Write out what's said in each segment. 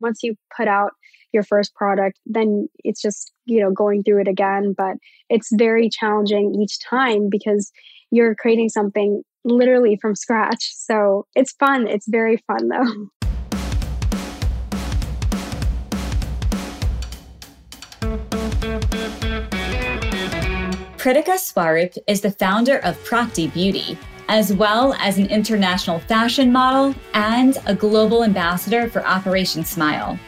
once you put out your first product, then it's just, you know, going through it again. But it's very challenging each time because you're creating something literally from scratch. So it's fun. It's very fun though. Pritika Swarup is the founder of Prakti Beauty, as well as an international fashion model and a global ambassador for Operation Smile.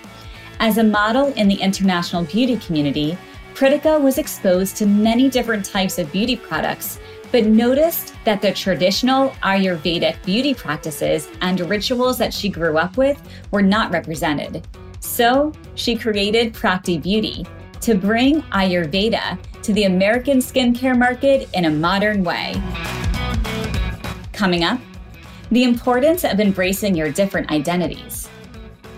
As a model in the international beauty community, Pritika was exposed to many different types of beauty products, but noticed that the traditional Ayurvedic beauty practices and rituals that she grew up with were not represented. So she created Prakti Beauty to bring Ayurveda to the American skincare market in a modern way. Coming up, the importance of embracing your different identities,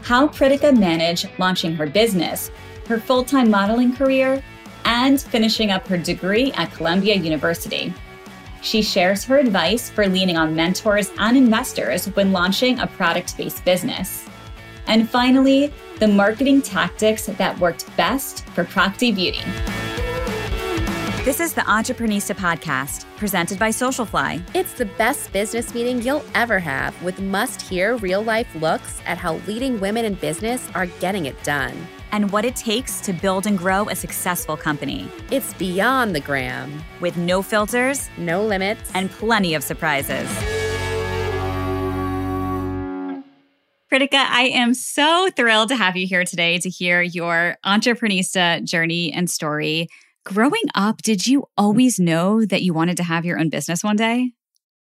how Pritika managed launching her business, her full time modeling career, and finishing up her degree at Columbia University. She shares her advice for leaning on mentors and investors when launching a product based business. And finally, the marketing tactics that worked best for Prakti Beauty. This is the Entreprenista podcast, presented by Socialfly. It's the best business meeting you'll ever have with must hear real life looks at how leading women in business are getting it done and what it takes to build and grow a successful company. It's beyond the gram, with no filters, no limits, and plenty of surprises. Pritika, I am so thrilled to have you here today to hear your entreprenista journey and story. Growing up, did you always know that you wanted to have your own business one day?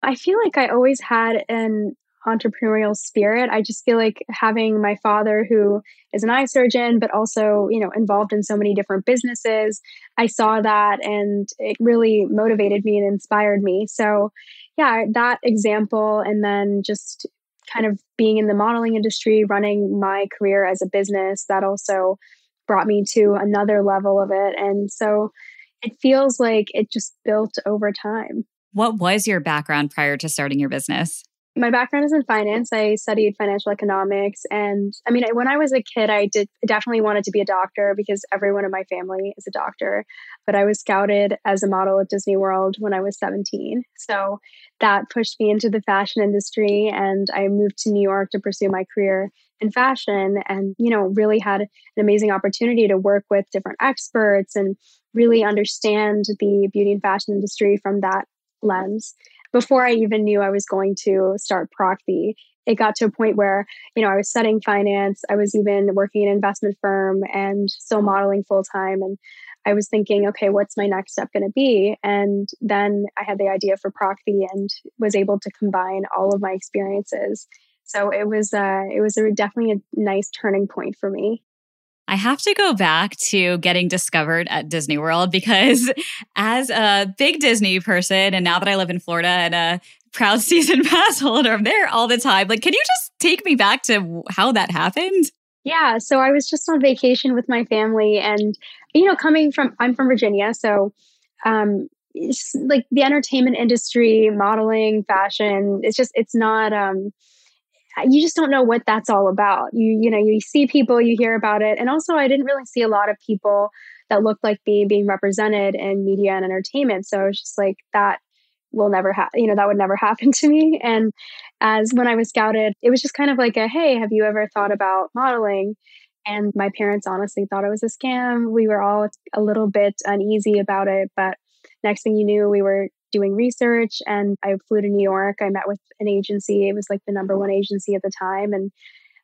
I feel like I always had an entrepreneurial spirit. I just feel like having my father, who is an eye surgeon, but also, you know, involved in so many different businesses, I saw that and it really motivated me and inspired me. So, yeah, that example, and then just kind of being in the modeling industry, running my career as a business, that also brought me to another level of it. And so it feels like it just built over time. What was your background prior to starting your business? My background is in finance. I studied financial economics. And I mean, when I was a kid, I did definitely wanted to be a doctor because everyone in my family is a doctor. But I was scouted as a model at Disney World when I was 17. So that pushed me into the fashion industry. And I moved to New York to pursue my career in fashion and, you know, really had an amazing opportunity to work with different experts and really understand the beauty and fashion industry from that lens before I even knew I was going to start Prakti, it got to a point where, you know, I was studying finance. I was even working in an investment firm and still modeling full time. And I was thinking, okay, what's my next step going to be? And then I had the idea for Prakti and was able to combine all of my experiences. So it was, uh, it was a, definitely a nice turning point for me. I have to go back to getting discovered at Disney World because, as a big Disney person, and now that I live in Florida and a proud season pass holder, I'm there all the time. Like, can you just take me back to how that happened? Yeah. So I was just on vacation with my family, and, you know, coming from, I'm from Virginia. So, um, like the entertainment industry, modeling, fashion, it's just, it's not, um, you just don't know what that's all about. You you know, you see people, you hear about it. And also I didn't really see a lot of people that looked like me being represented in media and entertainment. So it's just like that will never happen, you know, that would never happen to me. And as when I was scouted, it was just kind of like a hey, have you ever thought about modeling? And my parents honestly thought it was a scam. We were all a little bit uneasy about it, but next thing you knew, we were doing research and I flew to New York. I met with an agency. It was like the number one agency at the time and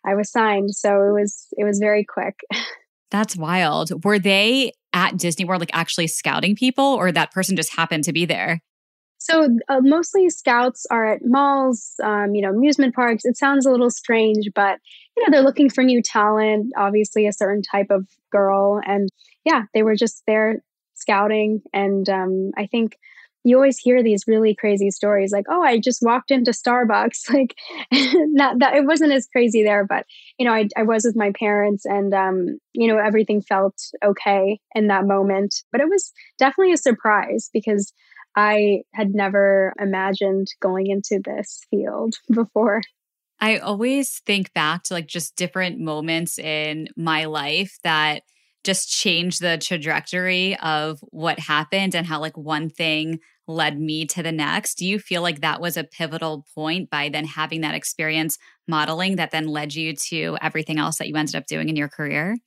I was signed. So it was it was very quick. That's wild. Were they at Disney World like actually scouting people or that person just happened to be there? So uh, mostly scouts are at malls, um, you know, amusement parks. It sounds a little strange, but you know, they're looking for new talent, obviously a certain type of girl and yeah, they were just there scouting and um, I think you always hear these really crazy stories like oh i just walked into starbucks like not that it wasn't as crazy there but you know i, I was with my parents and um, you know everything felt okay in that moment. But it was definitely a surprise because i had never imagined going into this field before. I always think back to like just different moments in my life that just changed the trajectory of what happened and how like one thing led me to the next. Do you feel like that was a pivotal point by then having that experience modeling that then led you to everything else that you ended up doing in your career?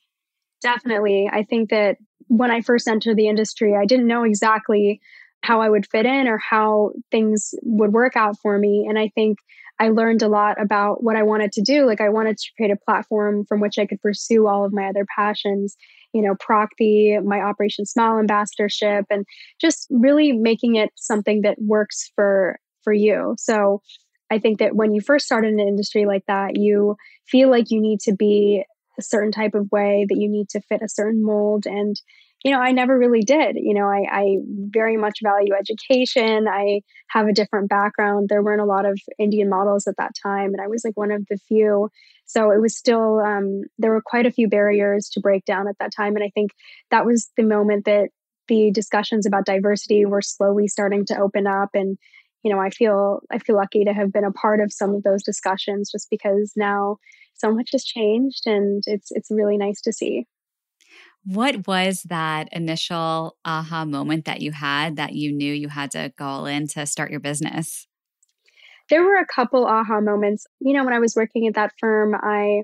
Definitely. I think that when I first entered the industry, I didn't know exactly how I would fit in or how things would work out for me. And I think I learned a lot about what I wanted to do. Like I wanted to create a platform from which I could pursue all of my other passions, you know, Prakti, my Operation Smile ambassadorship, and just really making it something that works for for you. So I think that when you first start in an industry like that, you feel like you need to be a certain type of way, that you need to fit a certain mold. And, you know, I never really did. You know, I, I very much value education. I have a different background. There weren't a lot of Indian models at that time, and I was like one of the few. So it was still, um, there were quite a few barriers to break down at that time. And I think that was the moment that the discussions about diversity were slowly starting to open up and you know i feel i feel lucky to have been a part of some of those discussions just because now so much has changed and it's it's really nice to see what was that initial aha moment that you had that you knew you had to go all in to start your business? There were a couple aha moments. You know when i was working at that firm i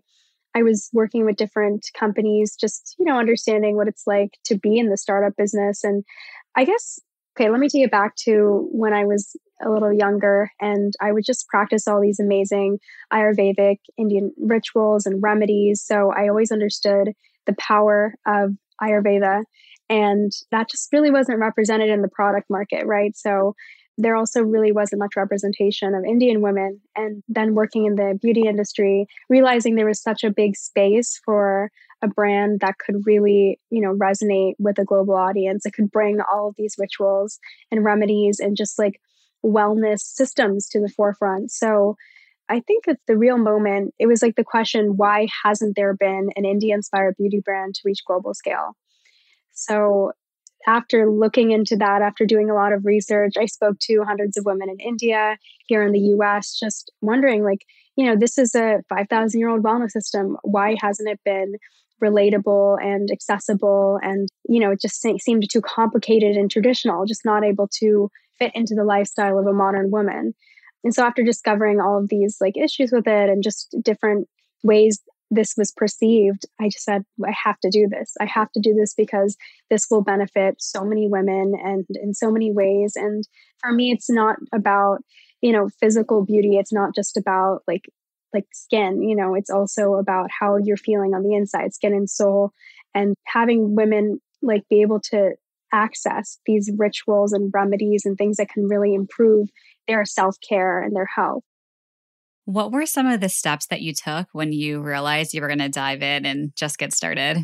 i was working with different companies just you know understanding what it's like to be in the startup business. And i guess okay let me take it back to when i was a little younger and I would just practice all these amazing Ayurvedic Indian rituals and remedies. So I always understood the power of Ayurveda. And that just really wasn't represented in the product market, right? So there also really wasn't much representation of Indian women. And then working in the beauty industry, realizing there was such a big space for a brand that could really, you know, resonate with a global audience. It could bring all of these rituals and remedies and just like wellness systems to the forefront. So I think at the real moment, it was like the question why hasn't there been an India inspired beauty brand to reach global scale? So after looking into that, after doing a lot of research, I spoke to hundreds of women in India, here in the US, just wondering, like, you know, this is a 5,000 year old wellness system. Why hasn't it been relatable and accessible? And, you know, it just seemed too complicated and traditional, just not able to fit into the lifestyle of a modern woman. And so after discovering all of these like issues with it and just different ways this was perceived, I just said, I have to do this. I have to do this because this will benefit so many women and in so many ways. And for me, it's not about, you know, physical beauty. It's not just about like like skin, you know, it's also about how you're feeling on the inside, skin and soul. And having women like be able to access these rituals and remedies and things that can really improve their self care and their health. What were some of the steps that you took when you realized you were going to dive in and just get started?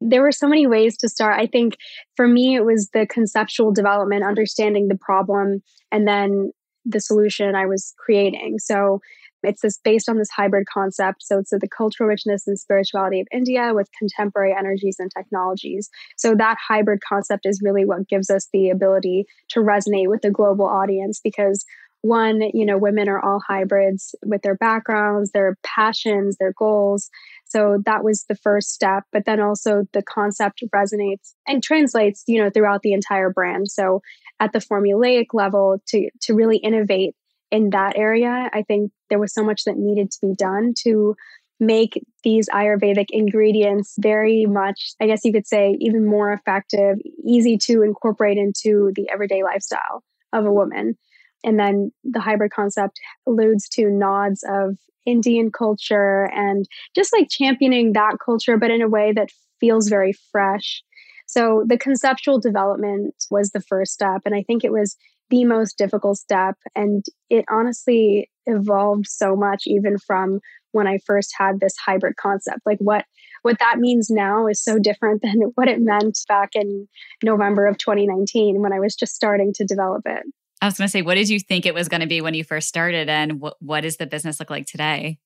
There were so many ways to start. I think for me, it was the conceptual development, understanding the problem, and then the solution I was creating. So it's this based on this hybrid concept. So it's the cultural richness and spirituality of India with contemporary energies and technologies. So that hybrid concept is really what gives us the ability to resonate with the global audience because one, you know, women are all hybrids with their backgrounds, their passions, their goals. So that was the first step. But then also the concept resonates and translates, you know, throughout the entire brand. So at the formulaic level to to really innovate in that area, I think there was so much that needed to be done to make these Ayurvedic ingredients very much, I guess you could say, even more effective, easy to incorporate into the everyday lifestyle of a woman. And then the hybrid concept alludes to nods of Indian culture and just like championing that culture, but in a way that feels very fresh. So the conceptual development was the first step. And I think it was the most difficult step. And it honestly evolved so much, even from when I first had this hybrid concept. Like what what that means now is so different than what it meant back in November of 2019 when I was just starting to develop it. I was going to say, what did you think it was going to be when you first started, and what what does the business look like today?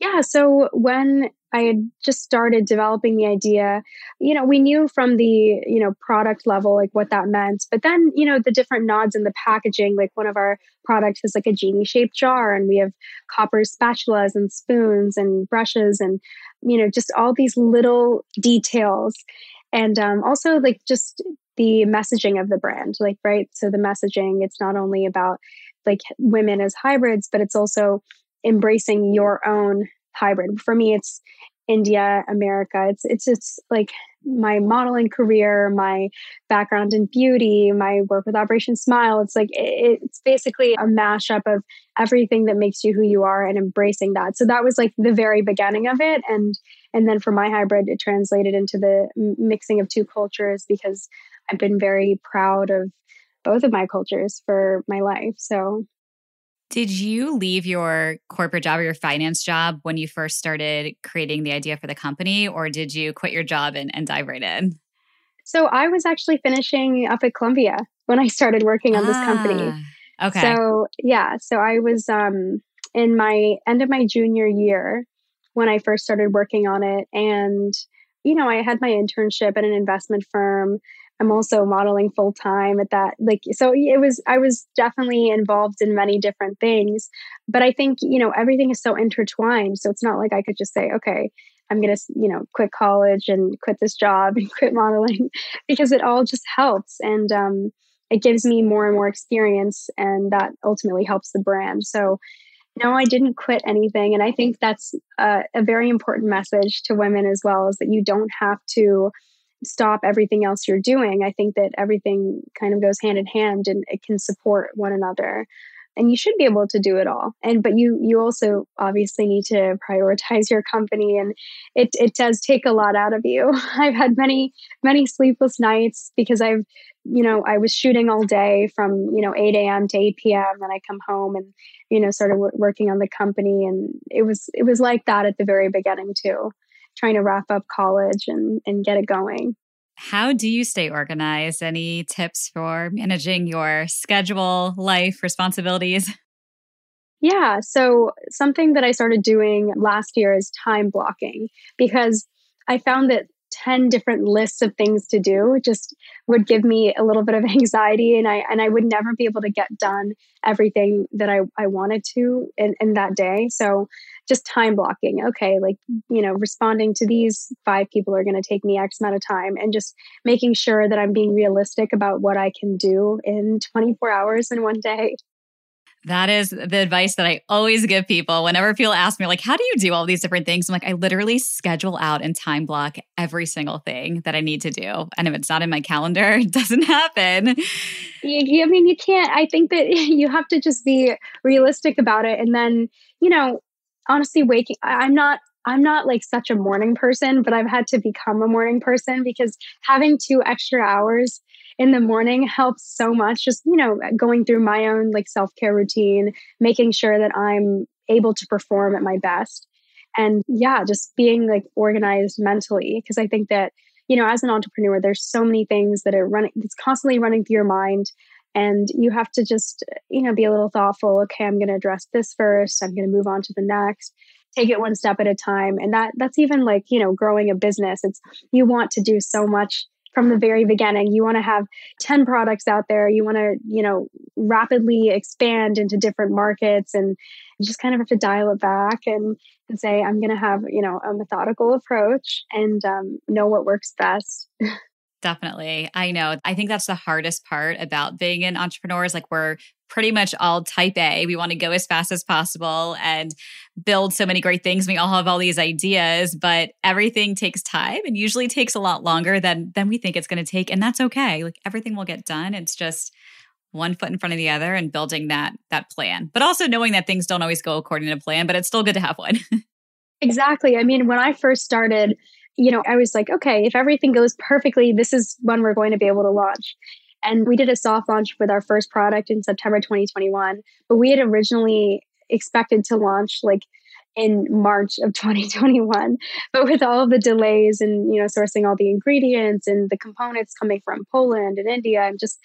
Yeah, so when I had just started developing the idea. You know, we knew from the, you know, product level, like what that meant. But then, you know, the different nods in the packaging, like one of our products is like a genie shaped jar, and we have copper spatulas and spoons and brushes and, you know, just all these little details. And um, also, like, just the messaging of the brand, like, right? So the messaging, it's not only about like women as hybrids, but it's also embracing your own hybrid. For me, it's India, America. It's it's just like my modeling career, my background in beauty, my work with Operation Smile. It's like it, it's basically a mashup of everything that makes you who you are and embracing that. So that was like the very beginning of it, and and then for my hybrid, it translated into the mixing of two cultures because I've been very proud of both of my cultures for my life. So did you leave your corporate job or your finance job when you first started creating the idea for the company, or did you quit your job and, and dive right in? So I was actually finishing up at Columbia when I started working on ah, this company. Ah, okay. So yeah, so I was um, in my end of my junior year when I first started working on it, and you know I had my internship at an investment firm I'm also modeling full time at that. Like, so it was, I was definitely involved in many different things. But I think, you know, everything is so intertwined. So it's not like I could just say, okay, I'm going to, you know, quit college and quit this job and quit modeling because it all just helps. And um, it gives me more and more experience. And that ultimately helps the brand. So, no, I didn't quit anything. And I think that's a, a very important message to women as well is that you don't have to stop everything else you're doing. I think that everything kind of goes hand in hand and it can support one another. And you should be able to do it all. And but you you also obviously need to prioritize your company and it it does take a lot out of you. I've had many many sleepless nights because I've you know I was shooting all day from you know 8 a.m. to 8 p.m. Then I come home and you know started w- working on the company and it was it was like that at the very beginning too trying to wrap up college and, and get it going. How do you stay organized? Any tips for managing your schedule, life, responsibilities? Yeah. So, something that I started doing last year is time blocking because I found that 10 different lists of things to do just would give me a little bit of anxiety and I and I would never be able to get done everything that I, I wanted to in, in that day. So just time blocking. Okay, like, you know, responding to these five people are going to take me X amount of time and just making sure that I'm being realistic about what I can do in 24 hours in one day. That is the advice that I always give people whenever people ask me, like, how do you do all these different things? I'm like, I literally schedule out and time block every single thing that I need to do. And if it's not in my calendar, it doesn't happen. I mean, you can't, I think that you have to just be realistic about it. And then, you know, honestly, waking, I'm not I'm not like such a morning person, but I've had to become a morning person because having two extra hours in the morning helps so much. Just, you know, going through my own like self care routine, making sure that I'm able to perform at my best. And yeah, just being like organized mentally. Because I think that, you know, as an entrepreneur, there's so many things that are running, it's constantly running through your mind. And you have to just, you know, be a little thoughtful. Okay, I'm going to address this first. I'm going to move on to the next take it one step at a time and that that's even like you know growing a business it's you want to do so much from the very beginning. You want to have 10 products out there. You want to, you know, rapidly expand into different markets and you just kind of have to dial it back and, and say, I'm going to have, you know, a methodical approach and um, know what works best. Definitely. I know. I think that's the hardest part about being an entrepreneur is like we're pretty much all type A. We want to go as fast as possible and build so many great things. We all have all these ideas, but everything takes time and usually takes a lot longer than than we think it's going to take, and that's okay. Like everything will get done. It's just one foot in front of the other and building that that plan. But also knowing that things don't always go according to plan, but it's still good to have one. exactly. I mean, when I first started you know, I was like, okay, if everything goes perfectly, this is when we're going to be able to launch. And we did a soft launch with our first product in September 2021, but we had originally expected to launch like in March of 2021. But with all of the delays and, you know, sourcing all the ingredients and the components coming from Poland and India and just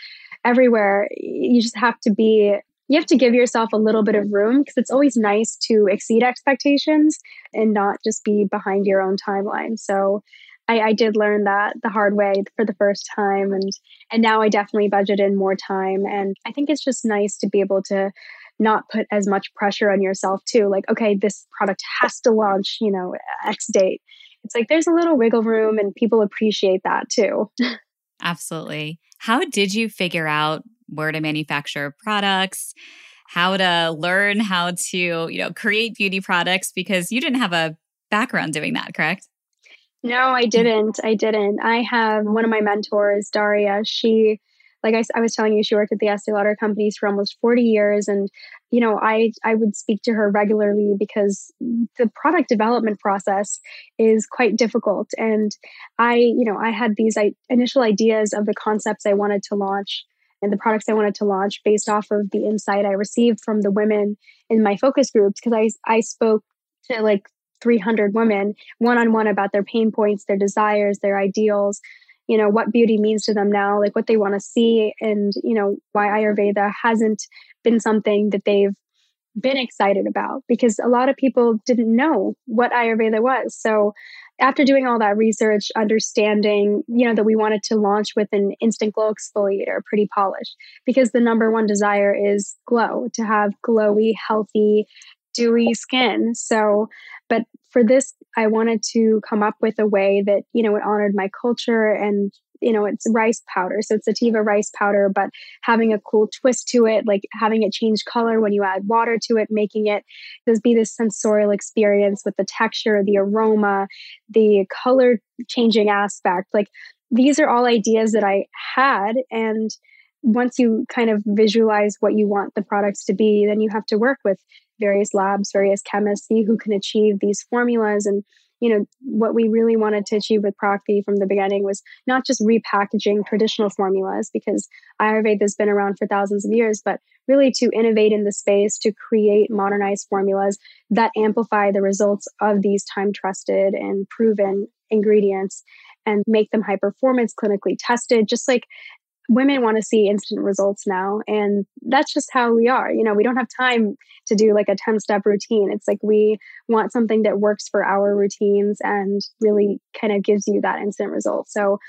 everywhere, you just have to be you have to give yourself a little bit of room because it's always nice to exceed expectations and not just be behind your own timeline. So I, I did learn that the hard way for the first time and and now I definitely budget in more time and I think it's just nice to be able to not put as much pressure on yourself too like okay this product has to launch you know x date. It's like there's a little wiggle room and people appreciate that too. Absolutely. How did you figure out where to manufacture products how to learn how to you know create beauty products because you didn't have a background doing that correct no i mm. didn't i didn't i have one of my mentors daria she like I, I, was telling you, she worked at the Estee Lauder companies for almost 40 years. And, you know, I, I would speak to her regularly because the product development process is quite difficult. And I, you know, I had these I, initial ideas of the concepts I wanted to launch and the products I wanted to launch based off of the insight I received from the women in my focus groups. Cause I, I spoke to like 300 women one on one about their pain points, their desires, their ideals, you know what beauty means to them now like what they want to see and you know why ayurveda hasn't been something that they've been excited about because a lot of people didn't know what ayurveda was so after doing all that research understanding you know that we wanted to launch with an instant glow exfoliator pretty polished because the number one desire is glow to have glowy healthy dewy skin. So but for this I wanted to come up with a way that, you know, it honored my culture and, you know, it's rice powder. So it's sativa rice powder, but having a cool twist to it, like having it change color when you add water to it, making it just be this sensorial experience with the texture, the aroma, the color changing aspect. Like these are all ideas that I had. And once you kind of visualize what you want the products to be, then you have to work with various labs, various chemists, see who can achieve these formulas. And, you know, what we really wanted to achieve with Prakti from the beginning was not just repackaging traditional formulas, because Ayurveda has been around for thousands of years, but really to innovate in the space to create modernized formulas that amplify the results of these time trusted and proven ingredients and make them high performance clinically tested just like women want to see instant results now and that's just how we are you know we don't have time to do like a 10 step routine. It's like we want something that works for our routines and really kind of gives you that instant result. So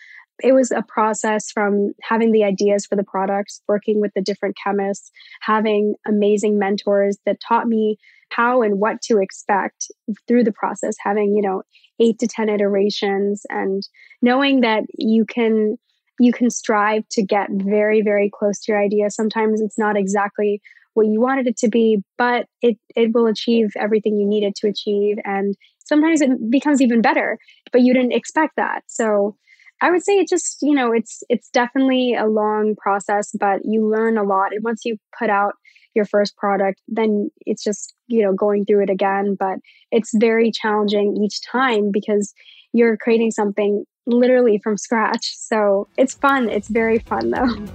it was a process from having the ideas for the products working with the different chemists having amazing mentors that taught me how and what to expect through the process having you know 8 to 10 iterations and knowing that you can you can strive to get very, very close to your idea. Sometimes it's not exactly what you wanted it to be, but it, it will achieve everything you need it to achieve. And sometimes it becomes even better, but you didn't expect that. So I would say it just, you know, it's it's definitely a long process, but you learn a lot. And once you put out your first product, then it's just, you know, going through it again. But it's very challenging each time because you're creating something literally from scratch. So it's fun. It's very fun though.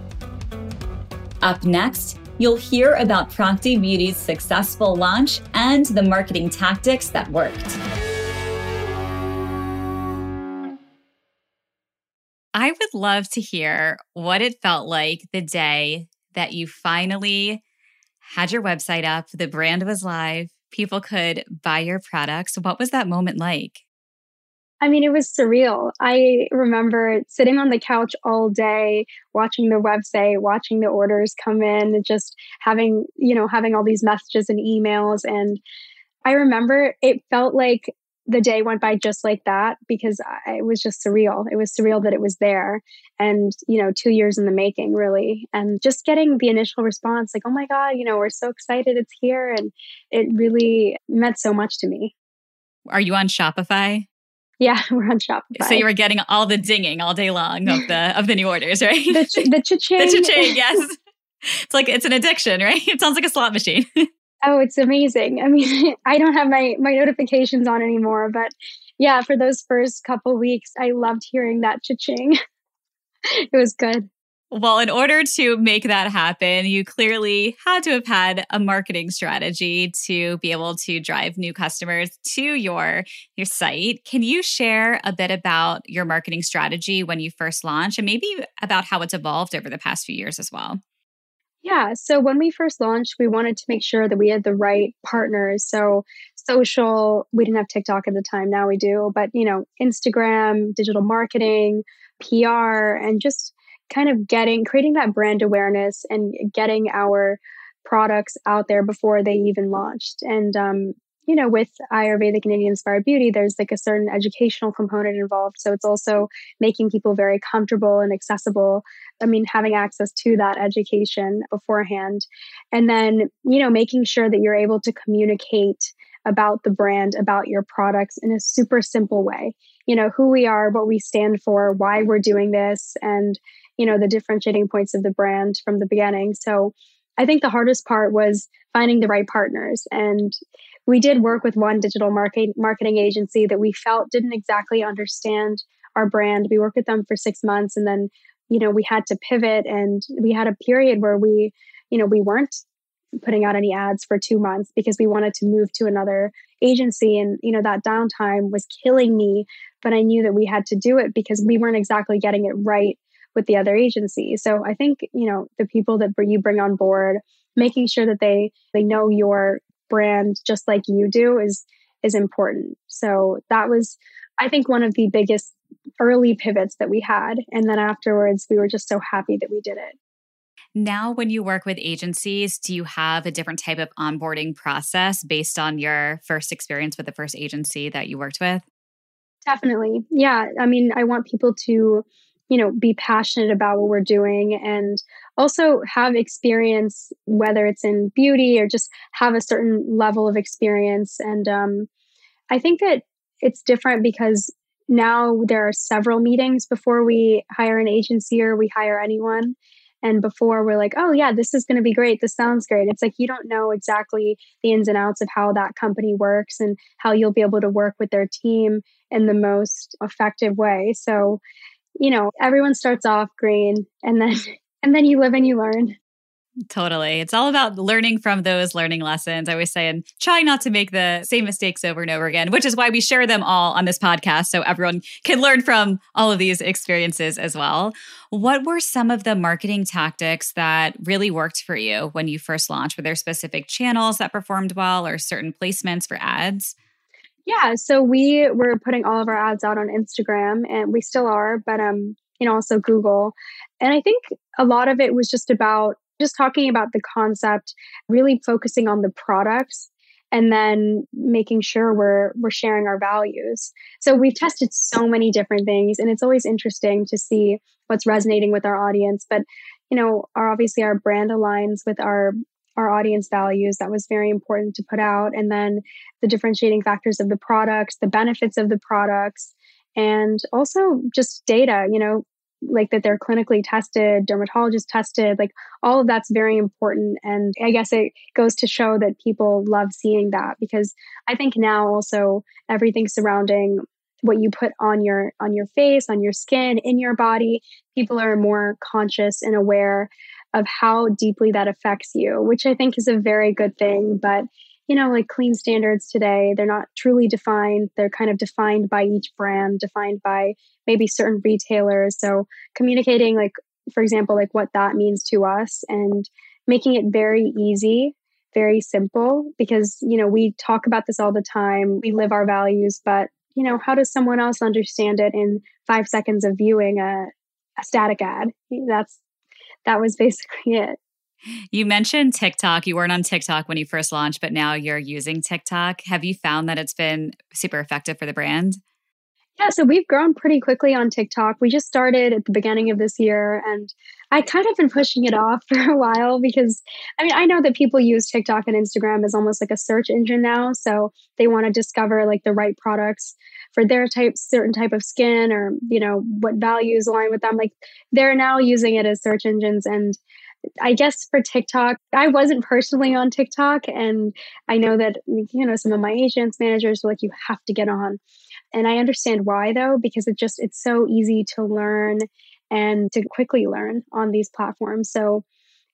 Up next, you'll hear about Prakti Beauty's successful launch and the marketing tactics that worked. I would love to hear what it felt like the day that you finally had your website up, the brand was live, people could buy your products. What was that moment like? I mean, it was surreal. I remember sitting on the couch all day, watching the website, watching the orders come in, just having, you know, having all these messages and emails. And I remember it felt like the day went by just like that because I, it was just surreal. It was surreal that it was there and, you know, two years in the making, really. And just getting the initial response like, oh my God, you know, we're so excited it's here. And it really meant so much to me. Are you on Shopify? Yeah, we're on Shopify. So you were getting all the dinging all day long of the of the new orders, right? the ch- the cha-ching. the cha-ching, yes. It's like it's an addiction, right? It sounds like a slot machine. oh, it's amazing. I mean, I don't have my my notifications on anymore, but yeah, for those first couple weeks, I loved hearing that cha-ching. it was good. Well, in order to make that happen, you clearly had to have had a marketing strategy to be able to drive new customers to your your site. Can you share a bit about your marketing strategy when you first launched and maybe about how it's evolved over the past few years as well? Yeah. So when we first launched, we wanted to make sure that we had the right partners. So social, we didn't have TikTok at the time. Now we do, but you know, Instagram, digital marketing, PR, and just kind of getting, creating that brand awareness and getting our products out there before they even launched. And, um, you know, with Ayurvedic and Indian inspired beauty, there's like a certain educational component involved. So it's also making people very comfortable and accessible. I mean, having access to that education beforehand. And then, you know, making sure that you're able to communicate about the brand, about your products in a super simple way. You know, who we are, what we stand for, why we're doing this, and, you know, the differentiating points of the brand from the beginning. So I think the hardest part was finding the right partners. And we did work with one digital market, marketing agency that we felt didn't exactly understand our brand. We worked with them for six months and then, you know, we had to pivot and we had a period where we, you know, we weren't putting out any ads for two months because we wanted to move to another agency. And, you know, that downtime was killing me. But I knew that we had to do it because we weren't exactly getting it right with the other agency. So I think, you know, the people that you bring on board, making sure that they they know your brand just like you do is is important. So that was I think one of the biggest early pivots that we had and then afterwards we were just so happy that we did it. Now, when you work with agencies, do you have a different type of onboarding process based on your first experience with the first agency that you worked with? Definitely. Yeah. I mean, I want people to you know be passionate about what we're doing and also have experience whether it's in beauty or just have a certain level of experience. And um, i think that it's different because now there are several meetings before we hire an agency or we hire anyone. And before we're like oh yeah this is going to be great. This sounds great. It's like you don't know exactly the ins and outs of how that company works and how you'll be able to work with their team in the most effective way. So you know, everyone starts off green and then and then you live and you learn. Totally. It's all about learning from those learning lessons. I always say, and trying not to make the same mistakes over and over again, which is why we share them all on this podcast so everyone can learn from all of these experiences as well. What were some of the marketing tactics that really worked for you when you first launched? Were there specific channels that performed well or certain placements for ads? Yeah, so we were putting all of our ads out on Instagram and we still are, but um, you know, also Google. And I think a lot of it was just about just talking about the concept, really focusing on the products and then making sure we're we're sharing our values. So we've tested so many different things and it's always interesting to see what's resonating with our audience, but you know, our obviously our brand aligns with our our audience values that was very important to put out. And then the differentiating factors of the products the benefits of the products and also just data you know like that they're clinically tested dermatologist tested like all of that's very important. And i guess it goes to show that people love seeing that because i think now also everything surrounding what you put on your on your face on your skin in your body people are more conscious and aware of how deeply that affects you, which I think is a very good thing. But, you know, like clean standards today, they're not truly defined. They're kind of defined by each brand, defined by maybe certain retailers. So communicating, like, for example, like what that means to us and making it very easy very simple because you know we talk about this all the time we live our values but you know how does someone else understand it in five seconds of viewing a, a static ad that's that was basically it. You mentioned TikTok. You weren't on TikTok when you first launched, but now you're using TikTok. Have you found that it's been super effective for the brand? Yeah, so we've grown pretty quickly on TikTok. We just started at the beginning of this year, and I kind of been pushing it off for a while because I mean, I know that people use TikTok and Instagram as almost like a search engine now. So they want to discover like the right products for their type, certain type of skin or, you know, what values align with them. Like they're now using it as search engines. And I guess for TikTok, I wasn't personally on TikTok. And I know that, you know, some of my agents, managers were like, you have to get on. And I understand why though, because it just, it's so easy to learn and to quickly learn on these platforms. So,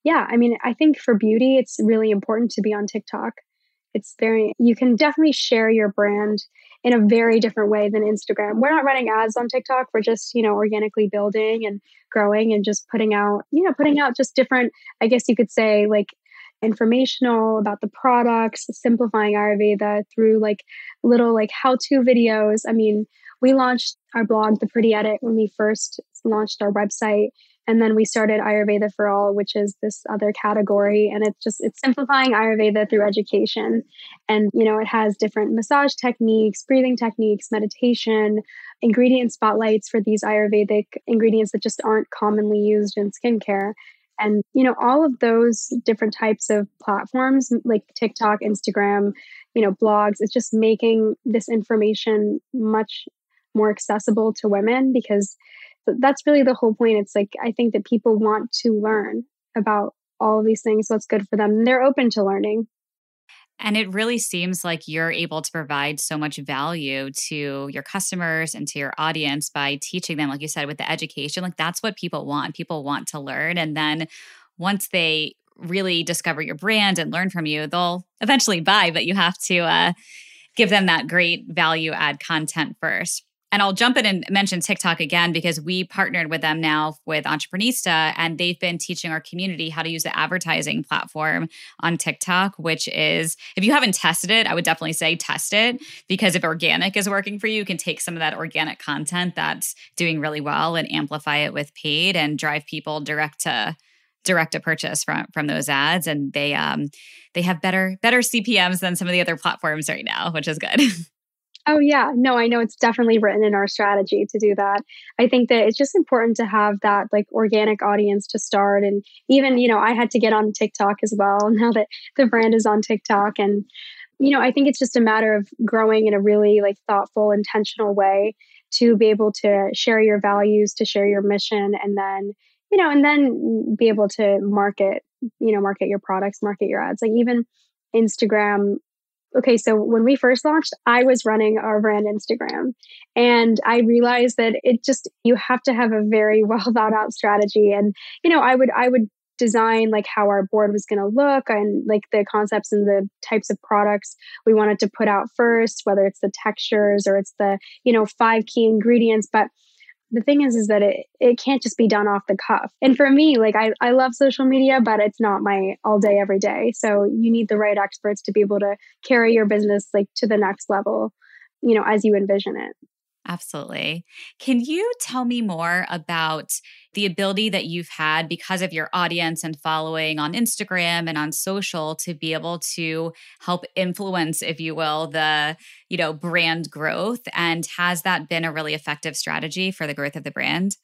yeah, I mean, I think for beauty, it's really important to be on TikTok. It's very you can definitely share your brand in a very different way than Instagram. We're not running ads on TikTok. We're just, you know, organically building and growing and just putting out, you know, putting out just different, I guess you could say like informational about the products, simplifying Ayurveda through like little like how-to videos. I mean, we launched our blog, The Pretty Edit, when we first launched our website and then we started ayurveda for all which is this other category. And it's just it's simplifying ayurveda through education. And you know it has different massage techniques breathing techniques meditation ingredient spotlights for these ayurvedic ingredients that just aren't commonly used in skincare. And you know all of those different types of platforms like tiktok instagram you know blogs it's just making this information much more accessible to women because that's really the whole point. It's like I think that people want to learn about all of these things, what's good for them, and they're open to learning. And it really seems like you're able to provide so much value to your customers and to your audience by teaching them, like you said, with the education. Like that's what people want. People want to learn. And then once they really discover your brand and learn from you, they'll eventually buy, but you have to uh, give them that great value add content first. And I'll jump in and mention TikTok again because we partnered with them now with Entreprenista and they've been teaching our community how to use the advertising platform on TikTok, which is, if you haven't tested it, I would definitely say test it because if organic is working for you, you can take some of that organic content that's doing really well and amplify it with paid and drive people direct to direct to purchase from from those ads and they um they have better better CPMs than some of the other platforms right now, which is good. Oh, yeah. No, I know it's definitely written in our strategy to do that. I think that it's just important to have that like organic audience to start. And even, you know, I had to get on TikTok as well now that the brand is on TikTok. And, you know, I think it's just a matter of growing in a really like thoughtful, intentional way to be able to share your values, to share your mission, and then, you know, and then be able to market, you know, market your products, market your ads. Like even Instagram okay, so when we first launched, I was running our brand Instagram and I realized that it just, you have to have a very well thought out strategy. And, you know, I would, I would design like how our board was going to look and like the concepts and the types of products we wanted to put out first, whether it's the textures or it's the, you know, five key ingredients. But the thing is is that it it can't just be done off the cuff. And for me like i i love social media but it's not my all day every day. So you need the right experts to be able to carry your business like to the next level you know as you envision it Absolutely. Can you tell me more about the ability that you've had because of your audience and following on Instagram and on social to be able to help influence, if you will, the, you know, brand growth? And has that been a really effective strategy for the growth of the brand?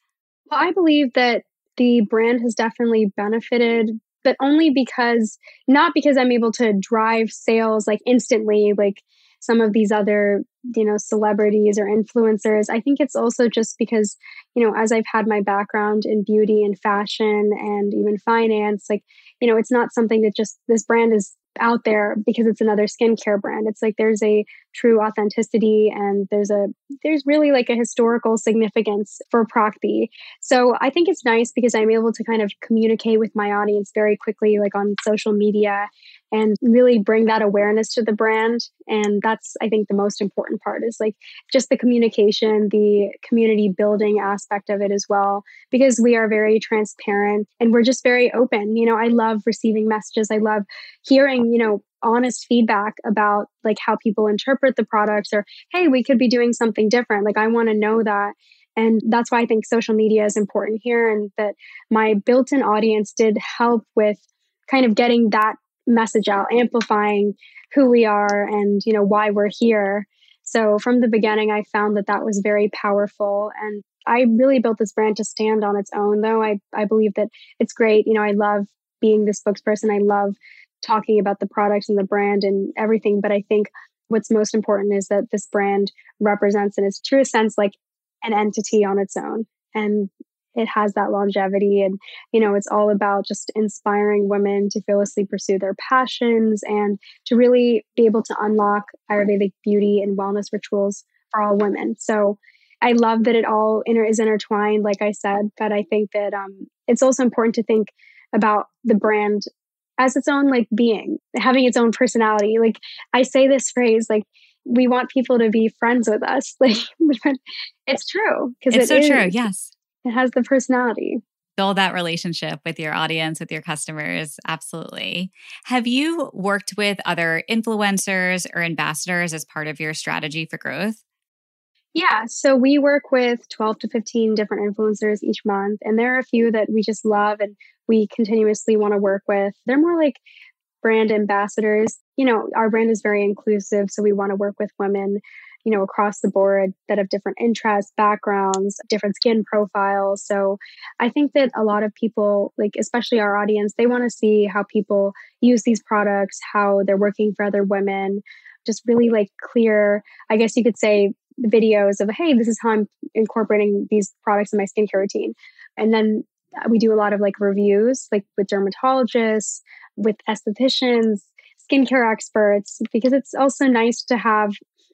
Well, I believe that the brand has definitely benefited but only because not because I'm able to drive sales like instantly like some of these other you know celebrities or influencers i think it's also just because you know as i've had my background in beauty and fashion and even finance like you know it's not something that just this brand is out there because it's another skincare brand. It's like there's a true authenticity and there's a there's really like a historical significance for Prakti. So I think it's nice because I'm able to kind of communicate with my audience very quickly, like on social media and really bring that awareness to the brand. And that's, I think, the most important part is like just the communication, the community building aspect of it as well, because we are very transparent and we're just very open. You know, I love receiving messages. I love hearing, you know, honest feedback about like how people interpret the products or, hey, we could be doing something different. Like, I want to know that. And that's why I think social media is important here and that my built in audience did help with kind of getting that message out, amplifying who we are and you know why we're here. So from the beginning, I found that that was very powerful, and I really built this brand to stand on its own. Though I I believe that it's great. You know, I love being the spokesperson. I love talking about the products and the brand and everything. But I think what's most important is that this brand represents, in its truest sense, like an entity on its own. And it has that longevity and you know it's all about just inspiring women to fearlessly pursue their passions and to really be able to unlock ayurvedic beauty and wellness rituals for all women so i love that it all inter- is intertwined like i said but i think that um, it's also important to think about the brand as its own like being, having its own personality. Like I say this phrase, like we want people to be friends with us. Like it's true because it's it so is, true. Yes, it has the personality. Build that relationship with your audience, with your customers. Absolutely. Have you worked with other influencers or ambassadors as part of your strategy for growth? Yeah, so we work with 12 to 15 different influencers each month, and there are a few that we just love and we continuously want to work with. They're more like brand ambassadors. You know, our brand is very inclusive, so we want to work with women, you know, across the board that have different interests, backgrounds, different skin profiles. So I think that a lot of people, like especially our audience, they want to see how people use these products, how they're working for other women, just really like clear, I guess you could say, videos of, hey, this is how I'm incorporating these products in my skincare routine. And then Uh, we do a lot of like reviews, like with dermatologists, with estheticians, skincare experts, because it's also nice to have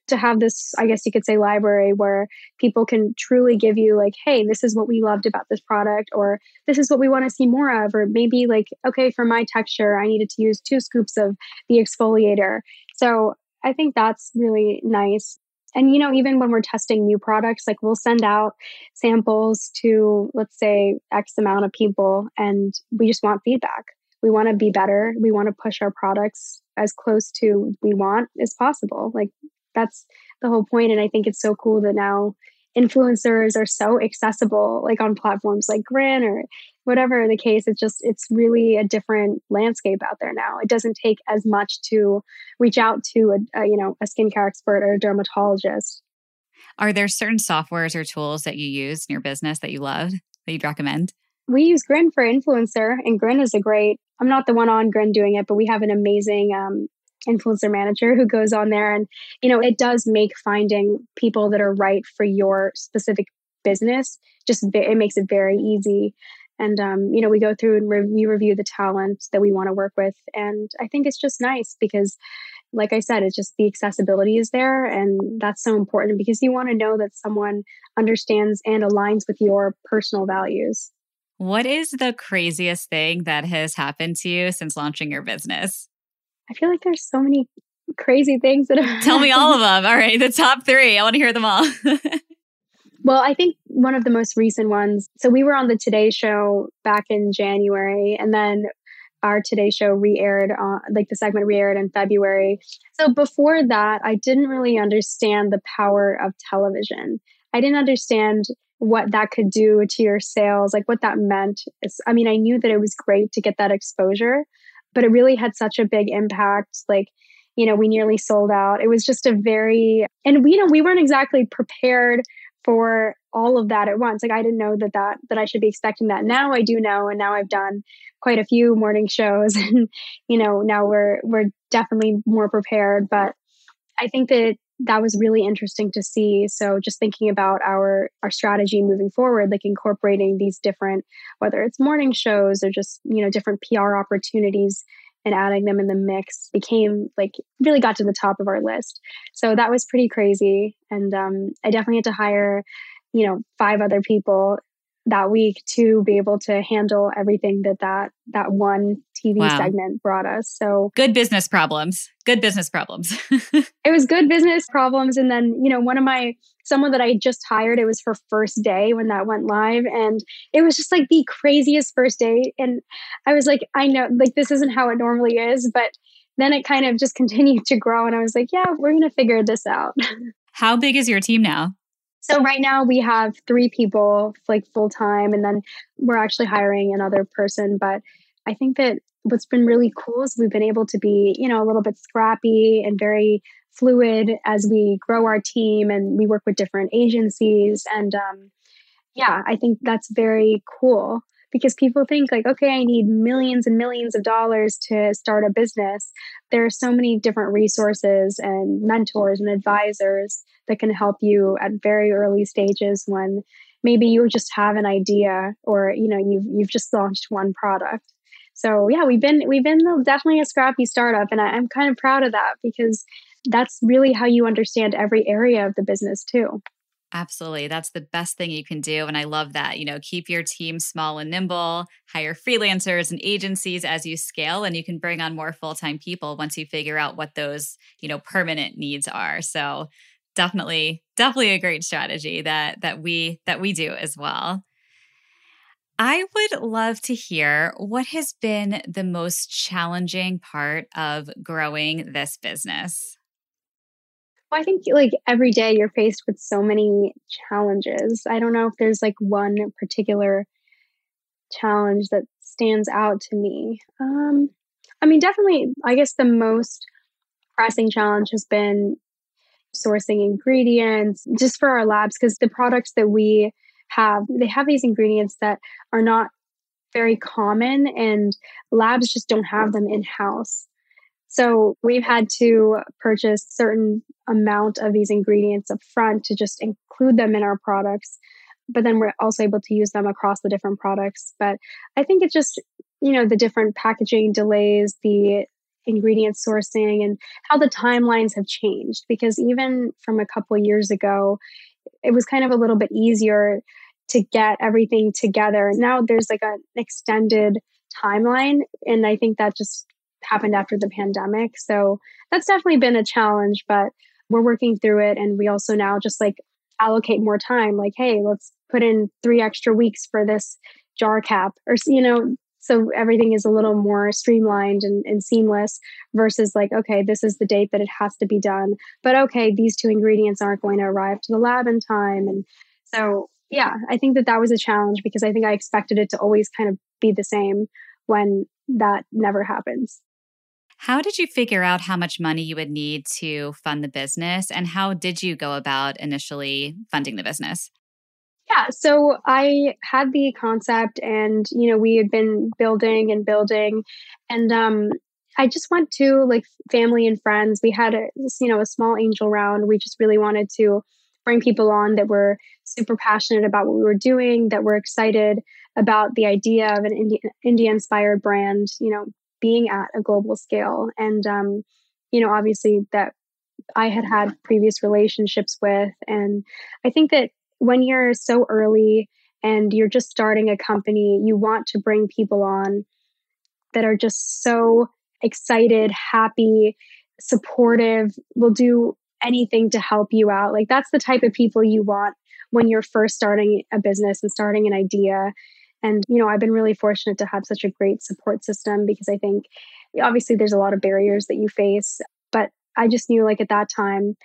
to have this, I guess you could say, library where people can truly give you like, hey, this is what we loved about this product, or this is what we want to see more of, or maybe like, okay, for my texture, I needed to use two scoops of the exfoliator. So I think that's really nice. And, you know, even when we're testing new products, like we'll send out samples to, let's say, X amount of people, and we just want feedback. We want to be better. We want to push our products as close to we want as possible. Like that's the whole point. And I think it's so cool that now influencers are so accessible, like on platforms like Grin or whatever the case. It's just, it's really a different landscape out there now. It doesn't take as much to reach out to a, a you know, a skincare expert or a dermatologist. Are there certain softwares or tools that you use in your business that you love that you'd recommend? We use Grin for influencer, and Grin is a great. I'm not the one on Grin doing it, but we have an amazing um, influencer manager who goes on there and you know it does make finding people that are right for your specific business just it makes it very easy and um, you know we go through and re- we review the talent that we want to work with and i think it's just nice because like i said it's just the accessibility is there and that's so important because you want to know that someone understands and aligns with your personal values what is the craziest thing that has happened to you since launching your business I feel like there's so many crazy things that have Tell me all of them. All right, the top 3. I want to hear them all. well, I think one of the most recent ones. So we were on the Today show back in January and then our Today show re-aired on like the segment re-aired in February. So before that, I didn't really understand the power of television. I didn't understand what that could do to your sales, like what that meant. It's, I mean, I knew that it was great to get that exposure, but it really had such a big impact. Like, you know, we nearly sold out. It was just a very, and we, you know, we weren't exactly prepared for all of that at once. Like I didn't know that that that I should be expecting that. Now I do know, and now I've done quite a few morning shows, and you know now we're we're definitely more prepared. But I think that that was really interesting to see so just thinking about our our strategy moving forward like incorporating these different whether it's morning shows or just you know different pr opportunities and adding them in the mix became like really got to the top of our list. So that was pretty crazy. And um, i definitely had to hire you know five other people that week to be able to handle everything that that that one TV wow. segment brought us. So good business problems. Good business problems. it was good business problems and then, you know, one of my someone that I just hired, it was her first day when that went live and it was just like the craziest first day and I was like I know like this isn't how it normally is, but then it kind of just continued to grow and I was like, yeah, we're going to figure this out. How big is your team now? So right now we have three people like full time, and then we're actually hiring another person. But I think that what's been really cool is we've been able to be, you know, a little bit scrappy and very fluid as we grow our team and we work with different agencies. And um, yeah, I think that's very cool because people think like okay i need millions and millions of dollars to start a business there are so many different resources and mentors and advisors that can help you at very early stages when maybe you just have an idea or you know you've you've just launched one product so yeah we've been we've been definitely a scrappy startup and I, i'm kind of proud of that because that's really how you understand every area of the business too Absolutely. That's the best thing you can do. And I love that. You know, keep your team small and nimble, hire freelancers and agencies as you scale, and you can bring on more full time people once you figure out what those, you know, permanent needs are. So definitely, definitely a great strategy that that we that we do as well. I would love to hear what has been the most challenging part of growing this business. Well, I think like every day you're faced with so many challenges. I don't know if there's like one particular challenge that stands out to me. Um, I mean, definitely, I guess the most pressing challenge has been sourcing ingredients just for our labs because the products that we have, they have these ingredients that are not very common and labs just don't have them in house. So we've had to purchase certain amount of these ingredients up front to just include them in our products. But then we're also able to use them across the different products. But I think it's just, you know, the different packaging delays, the ingredient sourcing and how the timelines have changed because even from a couple years ago it was kind of a little bit easier to get everything together now there's like an extended timeline and i think that just happened after the pandemic. So that's definitely been a challenge, but we're working through it. And we also now just like allocate more time, like, hey, let's put in three extra weeks for this jar cap or, you know, so everything is a little more streamlined and, and seamless versus like, okay, this is the date that it has to be done. But okay, these two ingredients aren't going to arrive to the lab in time. And so, yeah, I think that that was a challenge because I think I expected it to always kind of be the same when that never happens. How did you figure out how much money you would need to fund the business? And how did you go about initially funding the business? Yeah, so I had the concept and, you know, we had been building and building. And um, I just went to like family and friends. We had a, you know, a small angel round. We just really wanted to bring people on that were super passionate about what we were doing, that were excited about the idea of an India inspired brand, you know, being at a global scale. And, um, you know, obviously that I had had previous relationships with. And I think that when you're so early and you're just starting a company, you want to bring people on that are just so excited, happy, supportive, will do anything to help you out. Like that's the type of people you want when you're first starting a business and starting an idea and, you know, I've been really fortunate to have such a great support system because I think obviously there's a lot of barriers that you face, but I just knew like at that time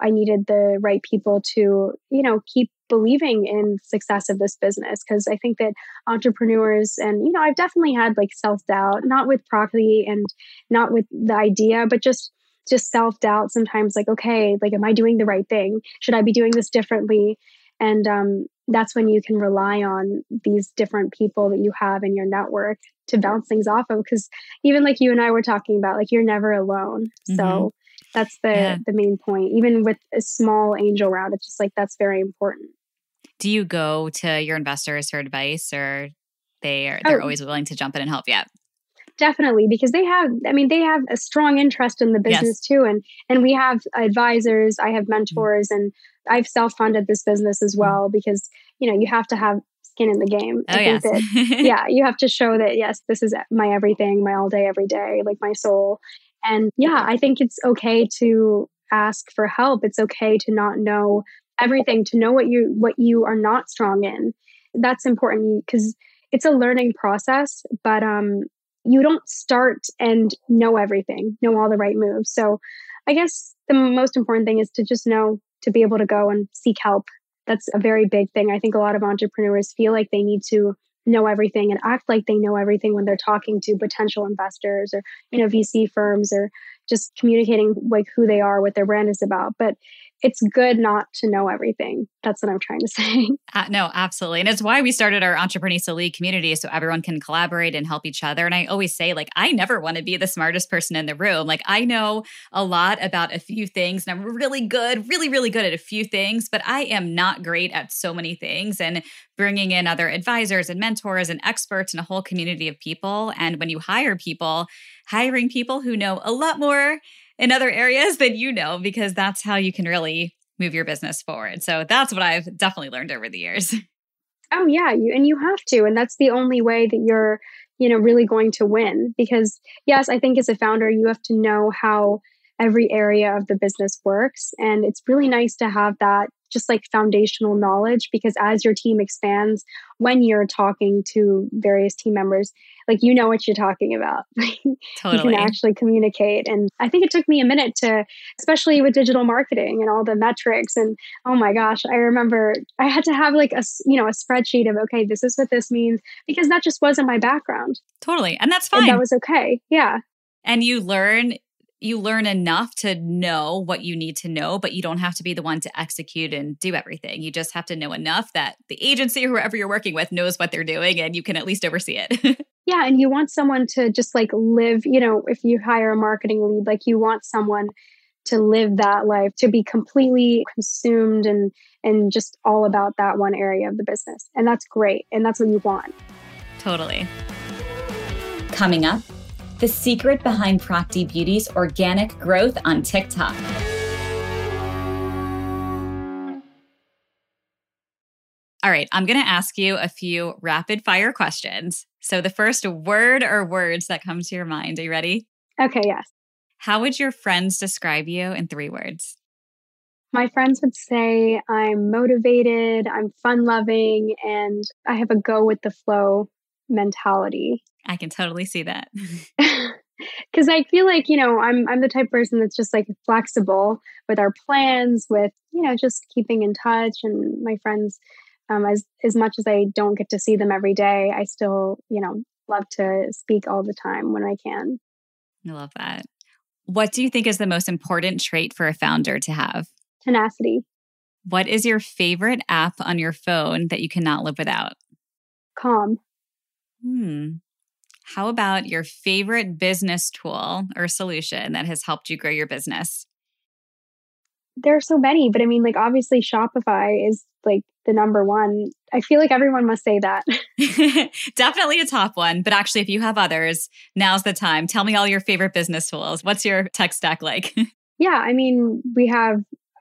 I needed the right people to, you know, keep believing in success of this business because I think that entrepreneurs and you know I've definitely had like self-doubt not with Prakti and not with the idea but just just self-doubt sometimes like okay like am I doing the right thing? Should I be doing this differently? And um that's when you can rely on these different people that you have in your network to bounce things off of because even like you and I were talking about like you're never alone. Mm-hmm. so that's the yeah. the main point. Even with a small angel round it's just like that's very important do you go to your investors for advice or they are they're oh. always willing to jump in and help you definitely because they have i mean they have a strong interest in the business yes. too and and we have advisors i have mm-hmm. mentors mm-hmm. and I've self funded this business as mm. well because, you know, you have to have skin in the game. Oh, I think that, yeah, you have to show that, yes, this is my everything, my all day, every day, like my soul. And yeah, I think it's okay to ask for help. It's okay to not know everything, to know what you, what you are not strong in. That's important because it's a learning process, but, um, you don't start and know everything, know all the right moves. So I guess the most important thing is to just know to be able to go and seek help. That's a very big thing. I think a lot of entrepreneurs feel like they need to know everything and act like they know everything when they're talking to potential investors or you know VC firms or just communicating like who they are, what their brand is about. But it's good not to know everything. That's what I'm trying to say. Uh, no, absolutely. And it's why we started our Entreprenista League community so everyone can collaborate and help each other. And I always say, like, I never want to be the smartest person in the room. Like, I know a lot about a few things and I'm really good, really, really good at a few things, but I am not great at so many things. And bringing in other advisors and mentors and experts and a whole community of people. And when you hire people, hiring people who know a lot more in other areas than you know, because that's how you can really move your business forward. So that's what I've definitely learned over the years. Oh yeah, you and you have to and that's the only way that you're, you know, really going to win because yes, I think as a founder you have to know how every area of the business works. And it's really nice to have that just like foundational knowledge because as your team expands when you're talking to various team members like you know what you're talking about. Totally. you can actually communicate. And i think it took me a minute to especially with digital marketing and all the metrics and oh my gosh i remember i had to have like a you know a spreadsheet of okay this is what this means because that just wasn't my background. Totally. And that's fine and that was okay. Yeah. And you learn you learn enough to know what you need to know, but you don't have to be the one to execute and do everything. You just have to know enough that the agency or whoever you're working with knows what they're doing and you can at least oversee it. yeah. And you want someone to just like live, you know, if you hire a marketing lead, like you want someone to live that life, to be completely consumed and and just all about that one area of the business. And that's great. And that's what you want. Totally. Coming up the secret behind Prakti Beauty's organic growth on TikTok. All right, I'm going to ask you a few rapid fire questions. So, the first word or words that come to your mind. Are you ready? Okay, yes. How would your friends describe you in three words? My friends would say I'm motivated, I'm fun loving, and I have a go with the flow mentality. I can totally see that. Cuz I feel like, you know, I'm I'm the type person that's just like flexible with our plans, with, you know, just keeping in touch and my friends um, as as much as I don't get to see them every day, I still, you know, love to speak all the time when I can. I love that. What do you think is the most important trait for a founder to have? Tenacity. What is your favorite app on your phone that you cannot live without? Calm. Hmm. How about your favorite business tool or solution that has helped you grow your business? There are so many, but I mean, like, obviously, Shopify is like the number one. I feel like everyone must say that. Definitely a top one. But actually, if you have others, now's the time. Tell me all your favorite business tools. What's your tech stack like? yeah, I mean, we have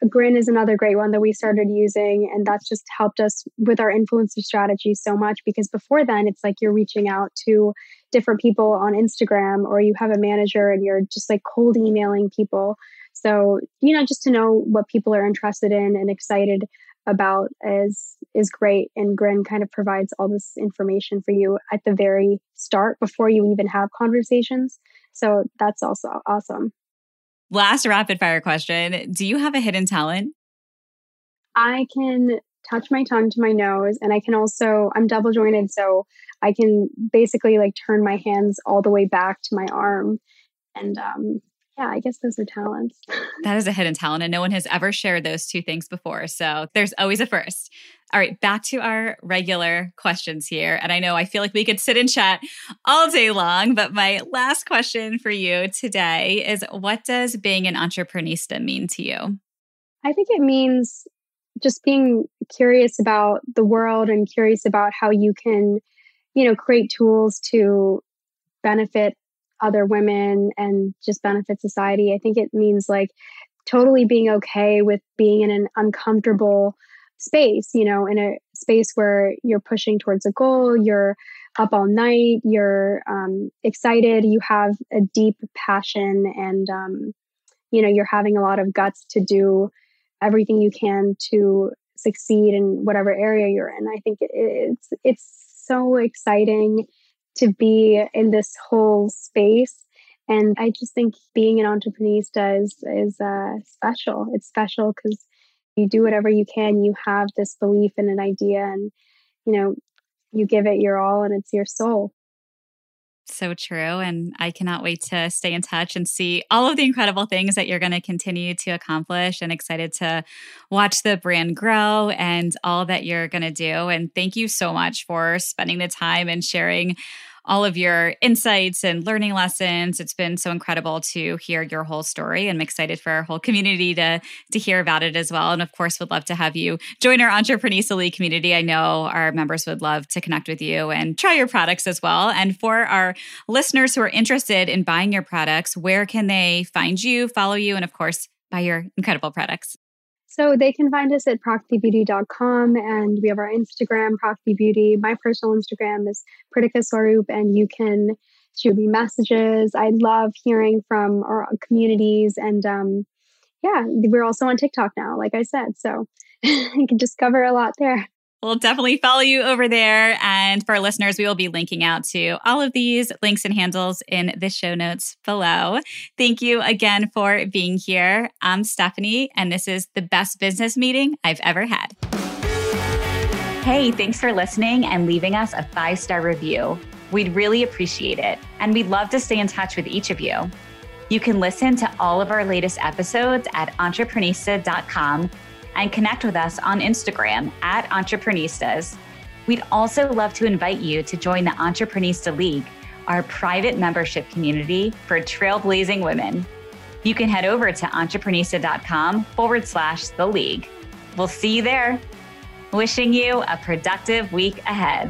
Grin is another great one that we started using, and that's just helped us with our influencer strategy so much because before then, it's like you're reaching out to different people on Instagram or you have a manager and you're just like cold emailing people. So, you know, just to know what people are interested in and excited about is is great and Grin kind of provides all this information for you at the very start before you even have conversations. So that's also awesome. Last rapid fire question Do you have a hidden talent? I can touch my tongue to my nose, and I can also, I'm double jointed, so I can basically like turn my hands all the way back to my arm. And um, yeah, I guess those are talents. that is a hidden talent, and no one has ever shared those two things before. So there's always a first. All right, back to our regular questions here. And I know I feel like we could sit and chat all day long, but my last question for you today is what does being an entreprenista mean to you? I think it means just being curious about the world and curious about how you can, you know, create tools to benefit other women and just benefit society. I think it means like totally being okay with being in an uncomfortable space, you know, in a space where you're pushing towards a goal, you're up all night, you're um, excited, you have a deep passion, and, um, you know, you're having a lot of guts to do everything you can to succeed in whatever area you're in. I think it's, it's so exciting to be in this whole space. And I just think being an entreprenista is is uh, special. It's special because you do whatever you can. You have this belief in an idea, and you know you give it your all, and it's your soul. So true. And I cannot wait to stay in touch and see all of the incredible things that you're going to continue to accomplish and excited to watch the brand grow and all that you're going to do. And thank you so much for spending the time and sharing all of your insights and learning lessons. It's been so incredible to hear your whole story. And I'm excited for our whole community to, to hear about it as well. And of course, would love to have you join our Entreprenista League community. I know our members would love to connect with you and try your products as well. And for our listeners who are interested in buying your products, where can they find you, follow you, and of course, buy your incredible products? So they can find us at praktibeauty.com and we have our Instagram, Prakti Beauty. My personal Instagram is Pritika Swarup and you can shoot me messages. I love hearing from our communities and um, yeah, we're also on TikTok now, like I said. So you can discover a lot there. We'll definitely follow you over there. And for our listeners, we will be linking out to all of these links and handles in the show notes below. Thank you again for being here. I'm Stephanie, and this is the best business meeting I've ever had. Hey, thanks for listening and leaving us a five star review. We'd really appreciate it. And we'd love to stay in touch with each of you. You can listen to all of our latest episodes at entreprenista.com and connect with us on Instagram at Entreprenistas. We'd also love to invite you to join the Entreprenista League, our private membership community for trailblazing women. You can head over to entreprenista.com forward slash the league. We'll see you there. Wishing you a productive week ahead.